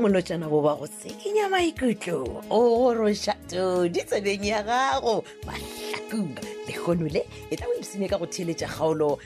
molotšana bo ba go sekinya maikutlo o goroša todi tsebeng ya gago mahlakunga lekgono le e tla o ipsine ka go theeletša kgaolo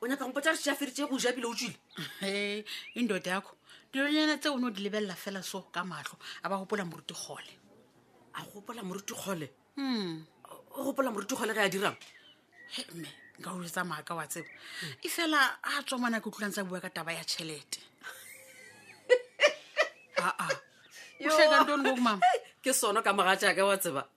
o nyaka gompa tsa re šafere tse go ja pele o tswile e indoda yakho dilonyana tse o ne o di lebelela fela so ka matlho a ba gopola moruti kgole a gopola moruti kgole hmm. o gopola moruti kgole ge a dirang mme nka o etsa maaka wa tsebo e fela a tswa ngwana ke utlwilang tsa bua ka taba ya tšhelete aa o shekantone bo mama ke sono ka moga jaaka wa tseba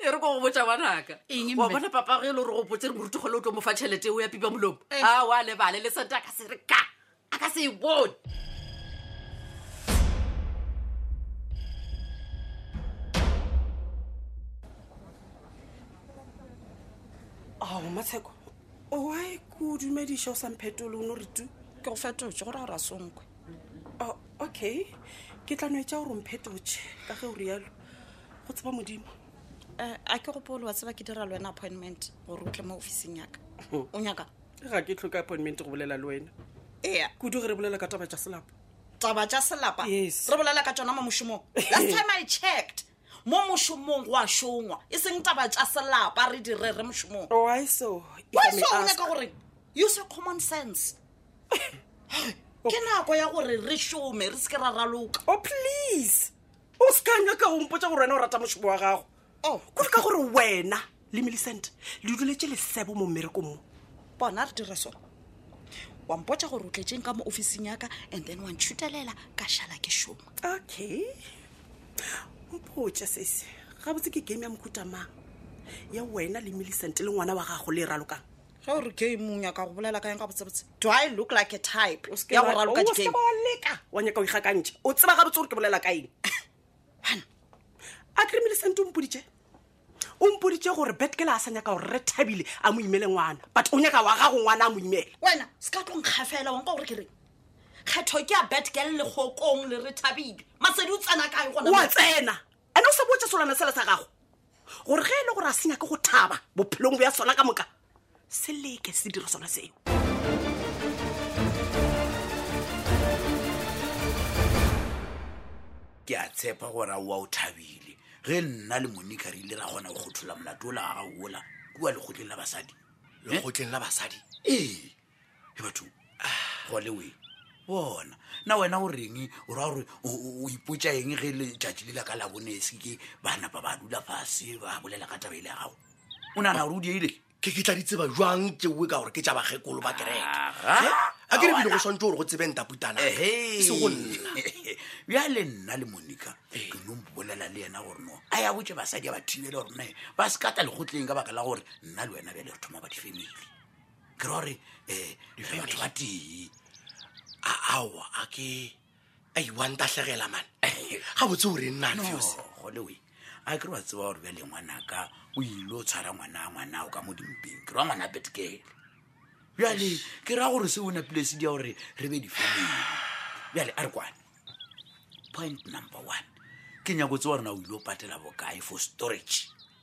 e re ko go botsa wanaka Eng, wa mme? bona papa ge e le gore go botse re moruti kgole o tlo mo fa tšhelete o ya pipa molomo Eh. a wa lebale le sente a ka se re ka a ka se e bone ao matsheko owae ke o dumediša o sa mphetole o no re tu ke go fetotse gore a ra sonkwe Oh, okay ke tla no etša gore o mphetotše ka ge o rialo go tseba modimo eh, a ke gopolo wa tseba ke dira le wena appointment gore o tle mo officing yaka oh. o nyaka ga ke tlhoke appointment go bolela le wena ea kudu ge re bolela ka taba tša selapa taba tša selapa re bolela ka tsona mo mošomong last time i checked mo mošomong go a šongwa e seng taba tša selapa re direre mošomong oh, why so o nyaka gore use your common sense ke nako ya gore re šome re se ke ra raloka oh please o se ka nyaka o mpotsa gore wena o rata mošomo wa gago oh. kore ka gore wena le millicent le duletse lesebo mo mmerekong mo bona re dira so wa mpotsa gore o tletseng ka mo officing yaka and then wa ntšhutelela ka šala ke šoma okay mpotsa sese gabotse ke game ya mokhutamang ya wena le millicent le ngwana wa gago le e ralokang ge o re gay mong nyaka go bolela ka yeng ga botsebotse do i look like a type ya go raloka dikeng leka wa nyaka o ikgakantšha o tseba gabotse gore ke bolela ka eng bana a kremile sente o mpoditše o mpoditše gore betkela a sa nyaka gore re thabile a mo imele ngwana but o nyaka wa gago ngwana a mo imele wena se ka tlo nkga fela wanka gore ke reng kgetho ke ya betkele lekgokong le re thabile masedi o tsena kae gona wa tsena ande o se botse solwana sela sa gago gore ge e le gore a senya ke go thaba bophelong bja sona ka moka se leke se dira sona seo ke a tshepa gore a oa o thabile ge nna le monica re ile ra kgona go kgothola molato o la gago ola kua lekgotleng la basadi lekgotleng la basadi ee e batho go le wee bona na wena o reng o ra gore o ipotsa eng ge letšatši le la ka labone se ke ba napa ba dula fase ba bolela ka tabele ya gago o nana gore o dieile ke ke tla di tseba jwang tseoe ka gore ke tša bagekolo ba kereka a ke rebile go swantse gore go tsebeng taputana se go nna bja le nna le monica ke no mpolela le yena gore no a ya botse basadi ya ba thibele gore ne ba se kata lekgotleng ka baka la gore nna le wena bja le re thoma ba di family ke ra gore um re batho ba tee aowa a ke a iwantahlegela mane ga botse o re nnane fose golewe a ke re wa tseba gore bjale ngwanaka o ile o tshwara ngwana a ngwana o ka mo dimpeng ke re wa ngwana betkele bjale ke ra gore se o napile se dia gore re be difamile bjale a re kwane point number one ke nyako tse wa rena o ile o patela bokae for storage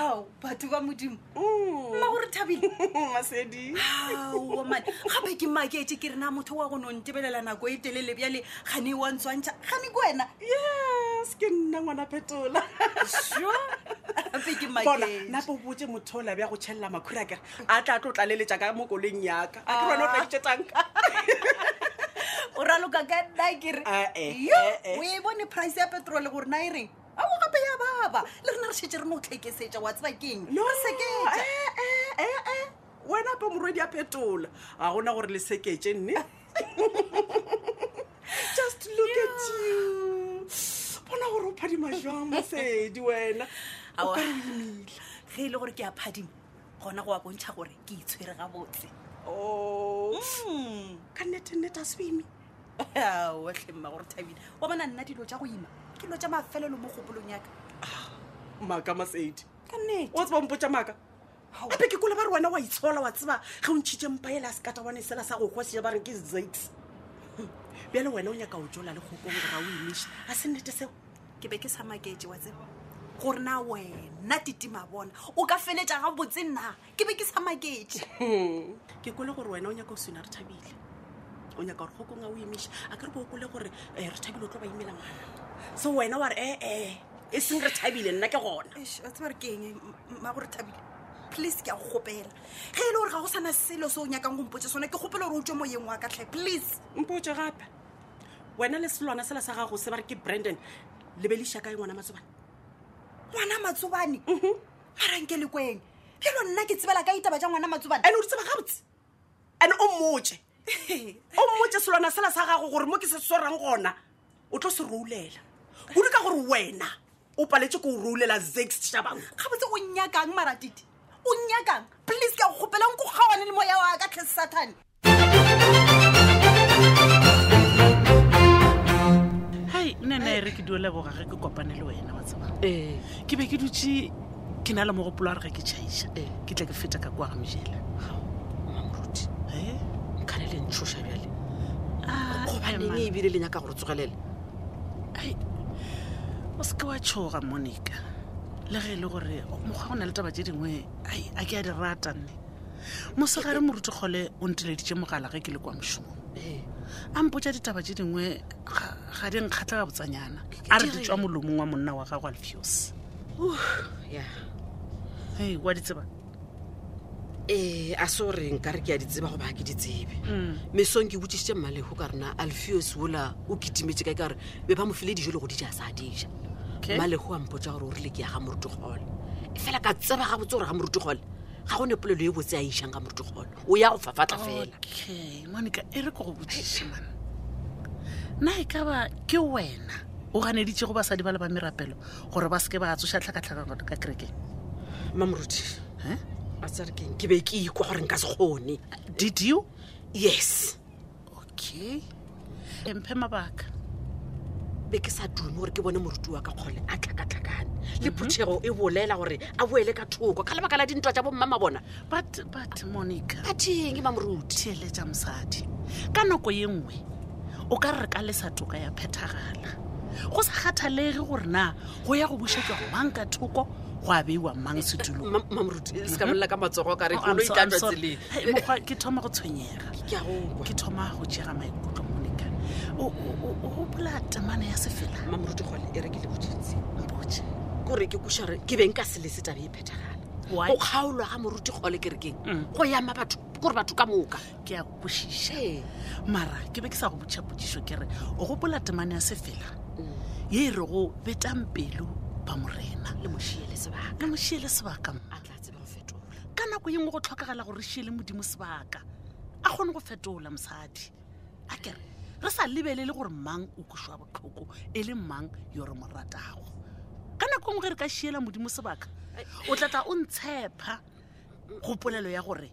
gao batho ba modimo mm. mma gore thabile masedi ao mane gape ke makete ke rena motho wa go no ntebelela nako e telele bjale gane wa ntshwantšha gane ke wena yes ke nna ngwana phetola gape ke makete napo botse mothola bja go tšhelela makhura kere a tla tlo tlaleletša ka mo koleng yaka a ke rone o rekitše tanka o raloka ka nna kere Ah, eh, yo eh, eh. o e bone price ya petrole gore na e reng a o gape ya baba le rena re šetse re no tlhekesetša wa tseba keng No, re seketša eh, eh, eh, eh. wena pe morwedi a phetola ga gona gore le seketse nne just look at you bona gore o phadima jwang mosedi wena o Aowa. ka re o imile ge e le gore ke a phadima gona go a bontšha gore ke itshwere gabotse oh. mm. ka nnetennete a sweme otlhe mma gore thabile wa bona nna dilo tša go ima ke dilo tša mafelelo mo kgopolong yaka ah, maaka masedi ka nnete o tseba mpotsa maaka gape ke kole ba re wena wa itshola wa tseba ge o ntšhitše mpa ela se kata wane sela sa go kgwa sea ba reng ke zaks bjale wena o nyaka o tsola le kgokong ga o emeša a se nnete seo ke be ke sa maketse wa tseba gore na wena titima bona o ka feletša ga botse nna ke be ke sa maketse ke kole gore wena o nyaka o sena re thabile o nyaka gore gokong a o emiša a ka re bo o kole gore um re thabile o tlo ba imela ngwana so wena wa re ee eh, e seng re thabile nna ke gona a tseba re ke eng ma gore thabile please ke a go gopela ge e le gore ga go sana selo se o nyakang gompotse sone ke gopela gore o tswe moyeng wa ka tlhe please mpotse gape wena le selwana sela sa gago se ba re ke brandon lebeliša kae ngwana matsobane ngwana matsobane mhm. maranke lekweng le lo nna ke tsebela ka itaba ja ngwana matsobane ande o di tseba gabotse ande o mmotse o mmotse selwana sela sa gago gore mo ke se swarang gona o tlo se roulela godi ka gore wena o paletse ko o roulela zex shabanko gabotse o nyakang maratiti o nyakang please ke a go kgopelang ko kgawane le moya wa ka tlhe satane hai nna nna e re ke dio leboga ge ke kopane le wena wa tseba ee ke be ke dutše ke na le mogopolo wa re ge ke tšhaiša Ee. ke tle ke feta ka kwa ga mojela mamoruti Eh? nkane le ntshoša bjale Ah, gobaneng Emma. e ebile le nyaka gore tsogelele Ai, o seke wa tshoga monica le ge e le gore mokgwa go na le taba tše dingwe ai a ke a di rata nne mosegare moruti kgole o nteleditše mogala ge ke le kwa mošomong ee. a mpotsa ditaba tše dingwe ga di nkgatlha ga botsanyana a re di tswa molomong wa monna wa gago alfios ee wa di tseba ee a se gore nka re ke ya di tseba goba ga ke di tsebe mm. mesong ke botsišitše mmalego ka rena alfios ola o ketimetse ka kare be ba mo file dijo le go dija a sa dija mmalego a mpotsa gore o rile ke ya ga moruti kgole fela ka tseba gabotse gore ga moruti kgole ga go ne polelo e botse a išang ka morutigolo o ya go fafatla fela okay monica e re ko go botsiše mana na e ka ba ke wena o ganeditšego basadi ba le ba merapelo gore ba seke ba tsoša tlhakatlhaka gona ka kerekeng mamoruti a tsa rekeng ke be ke ikwa gore nka se kgone did you yes okay emphe mabaka be ke sa dume gore ke bone moruti wa ka kgole a tlhakatlhakane le mhm. phuthego e bolela gore a boele ka thoko ka lebaka la dintwa tša bommama bona but but monica batheng ba moruti theeletša mosadi ka nako ye nngwe o ka re ka lesa toka ya phethagala go sa kgathalege gore na go ya go bušetšwa go mang ka thoko go a beiwa mang setulong eh, eh, mamruti se ka mhm. bolela ka matsogo ka re oh, ke thoma go tshwenyega diega ke thoma go tšega maikutlo monika o gopola temana ya sefela mamoruti gole e re ke le botsitse mpotse kore ke kušare ke beng ka selese tabe e phethagala go kgaolwa ga moruti gole ke rekeng mm. go yama batho kore batho ka moka ke ya kwešiše mara ke be ke sa go botšha potsišo ke re o gopola temane ya sefela mm. ye e re go betang pelo ba morena le mošiele sebaka le mošiele sebaka gape go fetola ka nako yengwe go tlhokagala gore re šiele modimo sebaka a kgone go fetola mosadi a kere re sa lebelele gore mang o kwešiwa botlhoko e le mang yo re mo ratago ka nako ngwe ge re ka šiela modimo sebaka o tlatla o ntshepha go polelo ya gore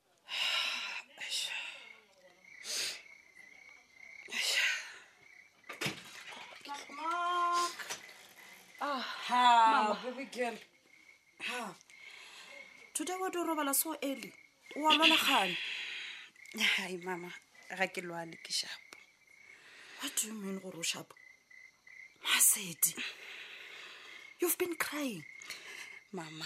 today wa do robala so early o a lwala gane hai mama ga ke lwale ke shapo what do you mean gore o shapo masedi you've been crying mama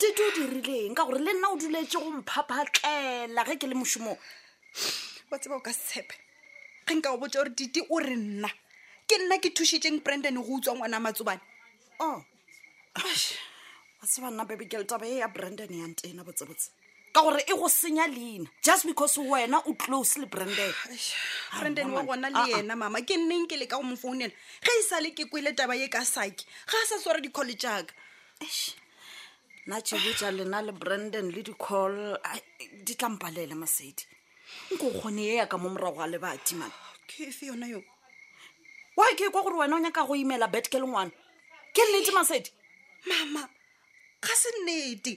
tete o dirileng ka gore le nna o duletse go mphaphatlela ge ke le mošomong wa tseba o ka setshepe ge nka go botsa gore tite o re nna ke nna ke thušitseng brandon go utswa ngwana matsobane oh. wa tseba nna babygal taba e ya brandon ya ntena botsebotse ka gore e go senya leina just because wena o close le brandon brandon wa gona le ah, ah. yena mama ke nneng ke le ka go mo founela ge e sa le ke kwele taba ye ka sake ga a sa swara dicole jaaka nna tšebe tša lena le brandon le dicall di tlampalele masedi nko kgone e ya ka mo morago ga lebati mane kefe yona yo wa ke kwa gore wena o nyaka go imela bet ke lengwana ke nnete masedi mama ga se nnete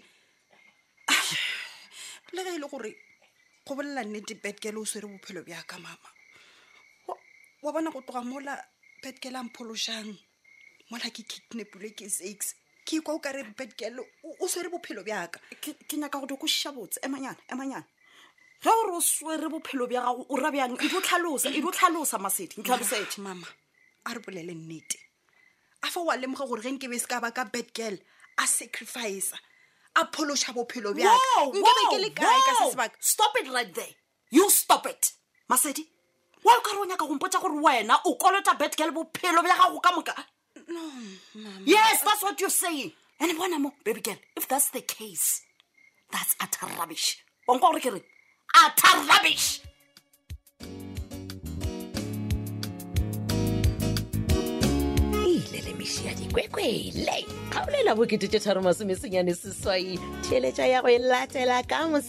ah, le ge e le gore go bolela nnete betkele o swere bophelo bja ka mama wa bona go tloga mola betkele a mphološang mola ke kidnapule ke six ke kwa o ka re bedgirl o swere bophelo bjaka ke nyaka go di ko šiša botse emanyana emanyana ge o re o swere bophelo bja gago o ra bjang e tlhalosa e tlhalosa masedi ntlhalosete mama a re bolele nnete a fa wa lemoga gore ge nke be se ka ba ka bedgirl a sacrifice a phološa bophelo bjaka nke be ke le kae ka se sebaka stop it right there you stop it masedi wa o ka re o nyaka gompotsa gore wena o kolota betgirl bophelo bja gago ka moka no, yes that's what you're saying and bona mo baby girl if that's the case that's utter rubbish wankwa gore ke re utter rubbish ya dikwekwele kgaolela bokete tše tharo masomesenyane seswai theeletša ya go e latela ka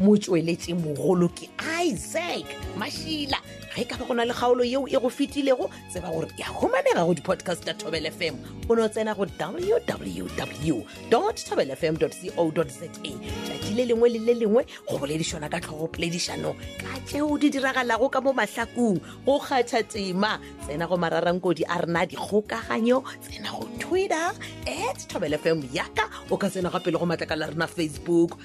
motsweletšimogolo ke isaac mašila ge ka ba go na le kgaolo yeo e go fetilego tseba gore ya humanega go di-podcast tsa tobel fm o no tsena go www tobel fm co za tšatši le lengwe le le lengwe go boledišana ka tlhogopoledišano ka tšeo di diragalago ka mo mahlakong go kgatha tema tsena go mararankodi a rena dikgokaganyo tsena go twitter at tobel fm yaka o ka tsena gape le go matlakala rena facebook